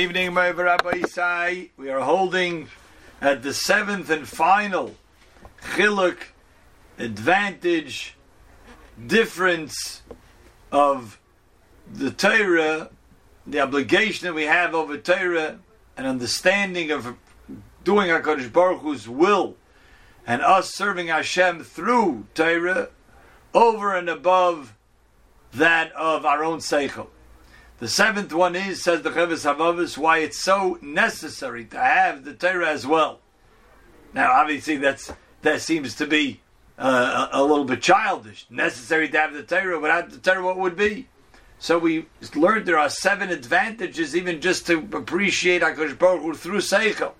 evening, my Rabbi Isai. We are holding at the seventh and final chiluk advantage difference of the Torah, the obligation that we have over Torah, and understanding of doing Hakadosh Baruch Hu's will, and us serving Hashem through Torah, over and above that of our own seichel. The seventh one is, says the Chovos HaLevavos, why it's so necessary to have the Torah as well. Now, obviously, that's that seems to be uh, a, a, little bit childish. Necessary to have the Torah, without the Torah, what would be? So we learned there are seven advantages, even just to appreciate Hakadosh Baruch Hu through Seichel,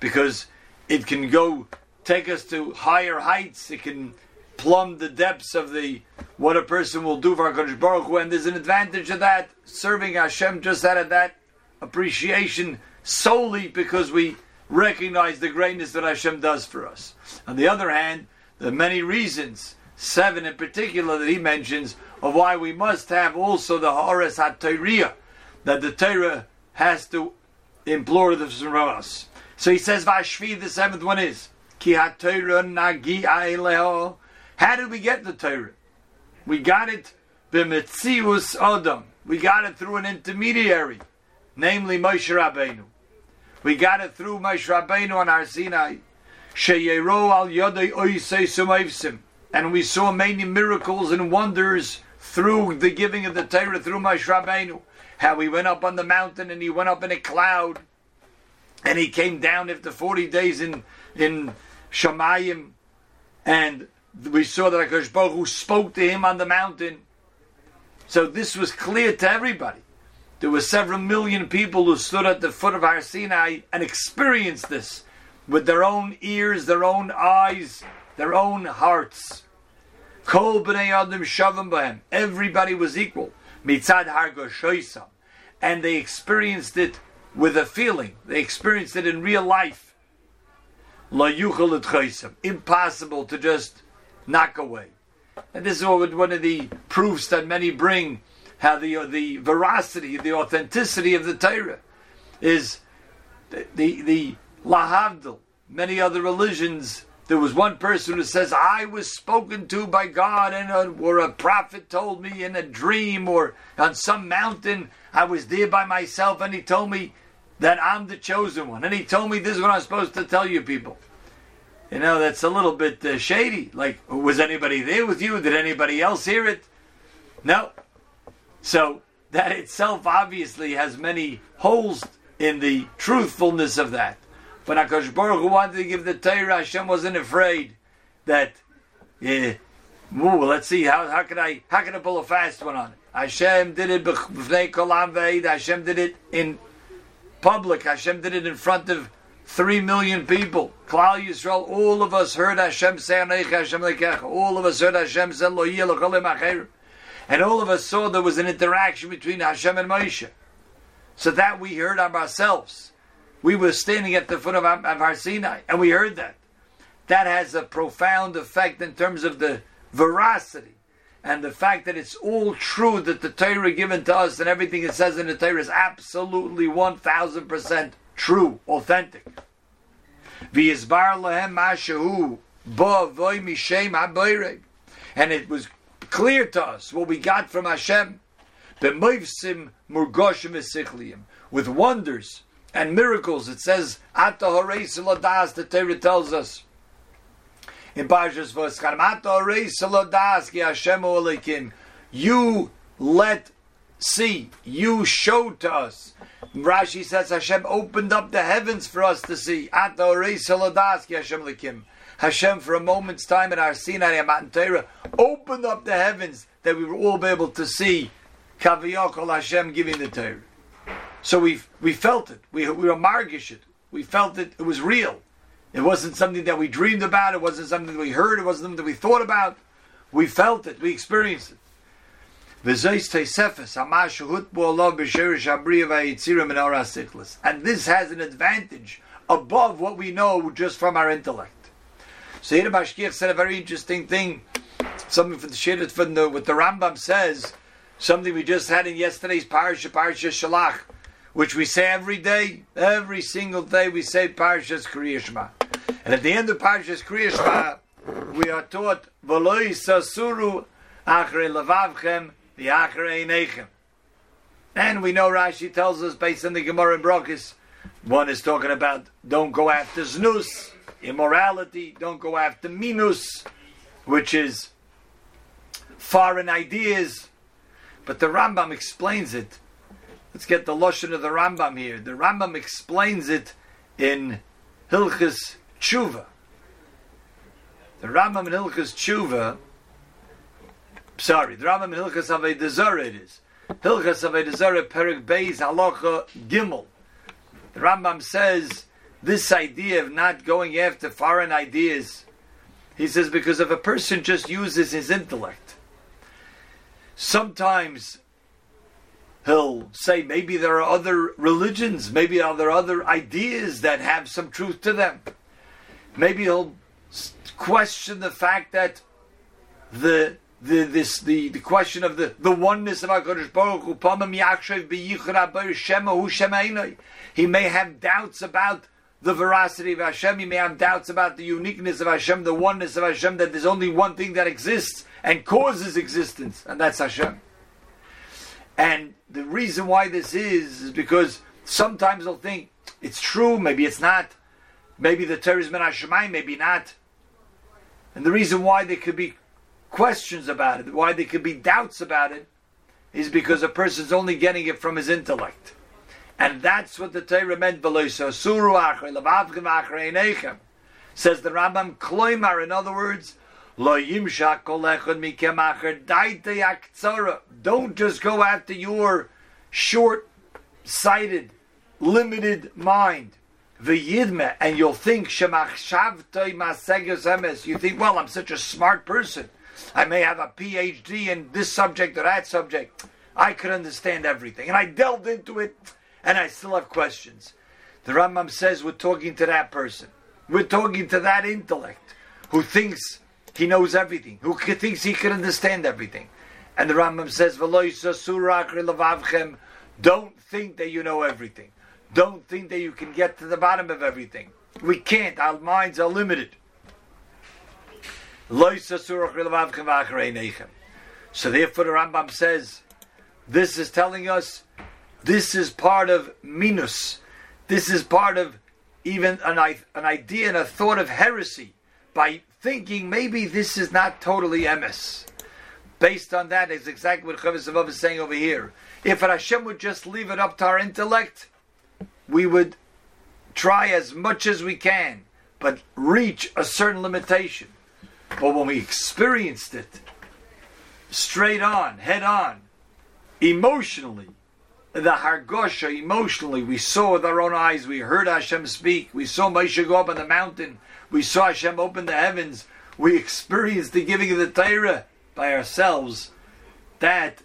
because it can go take us to higher heights. It can plumb the depths of the what a person will do for HaKadosh Baruch Hu, and there's an advantage of that, serving Hashem just out of that appreciation solely because we recognize the greatness that Hashem does for us. On the other hand, are many reasons, seven in particular, that he mentions of why we must have also the Haaretz HaTorah, that the Torah has to implore this from us. So he says, Vashvi, the seventh one is, Ki HaTorah Nagi Aileho, how did we get the Torah? We got it b'metzius Adam. We got it through an intermediary, namely Moshe Rabbeinu. We got it through Moshe Rabbeinu on Har Sinai. Sheyero al yodei oisei sumayvsim. And we saw many miracles and wonders through the giving of the Torah through Moshe Rabbeinu. How he went up on the mountain and he went up in a cloud. And he came down after 40 days in, in Shemayim. And we saw that Hakadosh Baruch spoke to him on the mountain. So this was clear to everybody. There were several million people who stood at the foot of Har Sinai and experienced this with their own ears, their own eyes, their own hearts. Kol b'nei adam shavim b'hem. Everybody was equal. Mitzad har goshoisam. And they experienced it with a feeling. They experienced it in real life. La yuchal Impossible to just knock away. And this is one of the proofs that many bring how the uh, the veracity, the authenticity of the Torah is the the, the lahavdil. Many other religions, there was one person who says, "I was spoken to by God, and a, or a prophet told me in a dream, or on some mountain. I was there by myself, and he told me that I'm the chosen one, and he told me this is what I'm supposed to tell you people." You know, that's a little bit uh, shady. Like, was anybody there with you? Did anybody else hear it? No. So that itself obviously has many holes in the truthfulness of that. But Akash Baruch Hu wanted to give the Torah, Hashem wasn't afraid that. Yeah, well, let's see how how can I how can I pull a fast one on it? Hashem did it Hashem did it in public. Hashem did it in front of Three million people. Klal Yisrael, all of us heard Hashem say, Hashem All of us heard Hashem say, And all of us saw there was an interaction between Hashem and Moshe. So that we heard of ourselves. We were standing at the foot of, of Har Sinai, and we heard that. That has a profound effect in terms of the veracity and the fact that it's all true that the Torah given to us and everything it says in the Torah is absolutely 1000% true, authentic. And it was clear to us what we got from Hashem. With wonders and miracles, it says, Ata Horeis the Torah tells us in Parshas Va'eschanan, Ata Horeis ki Hashem You let see, you showed to us Rashi says Hashem opened up the heavens for us to see. Hashem, for a moment's time in Har Sinai Matan Torah, opened up the heavens that we were all be able to see Kaviyakol Hashem giving the Torah. So we we felt it. We, we were margish it. We felt it. It was real. It wasn't something that we dreamed about. It wasn't something that we heard. It wasn't something that we thought about. We felt it. We experienced it. And this has an advantage above what we know just from our intellect. So here Mashgiach said a very interesting thing, something from the Shidduch the with the Rambam says, something we just had in yesterday's Parsha, Parsha Shelach, which we say every day, every single day we say Parshas Kriyashma. And at the end of Parshas Kriyashma, we are taught V'loi sasuru achrei levavchem v'achrei nechem. And we know Rashi tells us based on the Gemara in Brachos, one is talking about don't go after znus, immorality, don't go after minus, which is foreign ideas. But the Rambam explains it. Let's get the lashon of the Rambam here. The Rambam explains it in Hilchis Tshuva. The Rambam in Hilchis Tshuva, sorry, the Rambam in Hilchis Avodah it is. Hilchas Avodah Zarah Perek Beis Halacha Gimel. The Rambam says this idea of not going after foreign ideas. He says because if a person just uses his intellect, sometimes he'll say maybe there are other religions, maybe are there are other ideas that have some truth to them. Maybe he'll question the fact that the the this the, the question of the, the oneness of Hakadosh Baruch. He may have doubts about the veracity of Hashem. He may have doubts about the uniqueness of Hashem, the oneness of Hashem. That there's only one thing that exists and causes existence, and that's Hashem. And the reason why this is is because sometimes they'll think it's true, maybe it's not. Maybe the Torah is min maybe not. And the reason why there could be questions about it, why there could be doubts about it, is because a person's only getting it from his intellect. And that's what the Torah meant, says the Rambam Kloimar, in other words, don't just go after your short sighted, limited mind. And you'll think, you think, well, I'm such a smart person. I may have a PhD in this subject or that subject. I could understand everything. And I delved into it and I still have questions. The Rambam says we're talking to that person. We're talking to that intellect who thinks he knows everything, who thinks he can understand everything. And the Rambam says, Don't think that you know everything. Don't think that you can get to the bottom of everything. We can't. Our minds are limited. So therefore the Rambam says, this is telling us this is part of minus. This is part of even an, an idea and a thought of heresy by thinking maybe this is not totally emes. Based on that is exactly what Chovos is saying over here. If Hashem would just leave it up to our intellect, we would try as much as we can, but reach a certain limitation. But when we experienced it straight on, head on, emotionally, the Hargosha, emotionally, we saw with our own eyes, we heard Hashem speak, we saw Moshe go up on the mountain, we saw Hashem open the heavens, we experienced the giving of the Torah by ourselves. That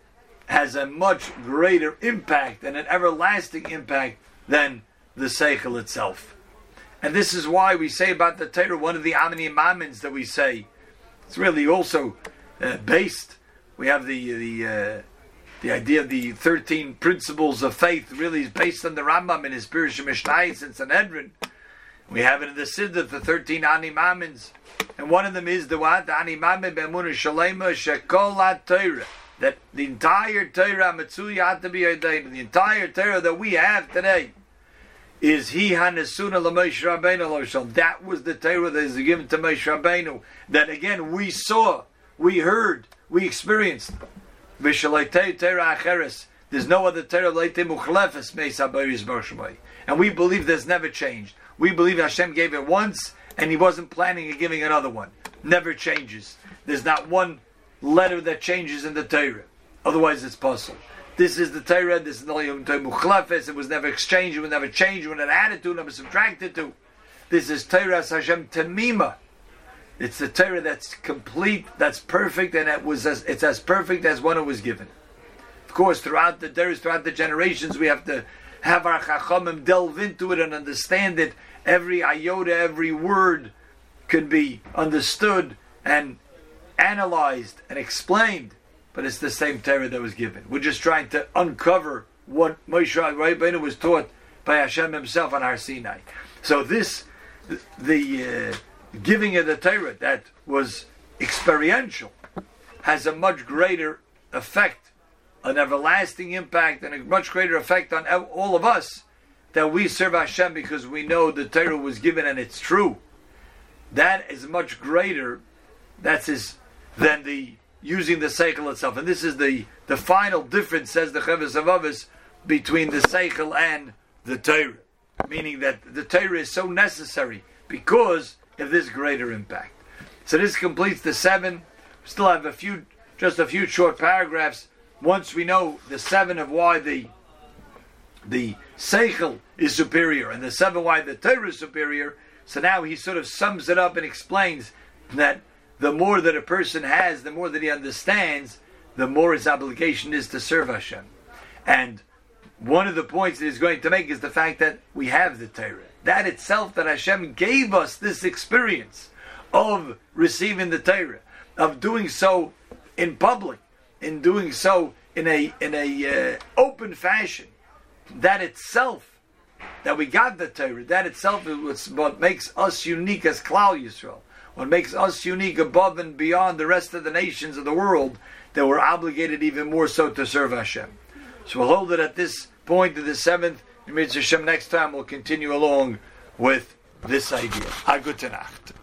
has a much greater impact and an everlasting impact than the Seichel itself. And this is why we say about the Torah, one of the Ani Maamins that we say, it's really also uh, based. We have the the uh, the idea of the thirteen principles of faith. Really, is based on the Rambam in his spiritual Mishnayos and Sanhedrin. We have it in the Siddur, the thirteen Ani Maamins, and one of them is the what the Ani Maamin Bemuna Shalema Shekol Torah. That the entire Torah Mitzuya the entire Torah that we have today is he hanesuna l'Moshe Rabbeinu That was the Torah that is given to Moshe Rabbeinu. That again we saw, we heard, we experienced. There's no other Torah And we believe there's never changed. We believe Hashem gave it once and He wasn't planning on giving another one. Never changes. There's not one letter that changes in the Torah. Otherwise, it's pasul. This is the Torah, this is the Yom Muchlefes, it was never exchanged, it was never changed, it was never added to, never subtracted to. This is Torah Hashem Tamima. It's the Torah that's complete, that's perfect, and it was as, it's as perfect as one it was given. Of course, throughout the days, throughout the generations, we have to have our Chachamim delve into it and understand it. Every iota, every word can be understood and analyzed and explained but it's the same Torah that was given. We're just trying to uncover what Moshe Rabbeinu was taught by Hashem himself on Har Sinai. So this, the uh, giving of the Torah that was experiential, has a much greater effect, an everlasting impact, and a much greater effect on all of us that we serve Hashem because we know the Torah was given and it's true. That is much greater. That's his than the using the seichel itself. And this is the the final difference, says the Chovos of HaLevavos, between the seichel and the Torah, meaning that the Torah is so necessary because of this greater impact. So this completes the seven. We still have a few, just a few short paragraphs. Once we know the seven of why the the seichel is superior and the seven why the Torah is superior. So now he sort of sums it up and explains that the more that a person has, the more that he understands, the more his obligation is to serve Hashem. And one of the points that he's going to make is the fact that we have the Torah. That itself, that Hashem gave us this experience of receiving the Torah, of doing so in public, in doing so in a in a uh, open fashion. That itself, that we got the Torah, that itself is what makes us unique as Klal Yisrael. What makes us unique above and beyond the rest of the nations of the world, that we're obligated even more so to serve Hashem. So we'll hold it at this point to the seventh. Hashem next time we'll continue along with this idea. A gute Nacht.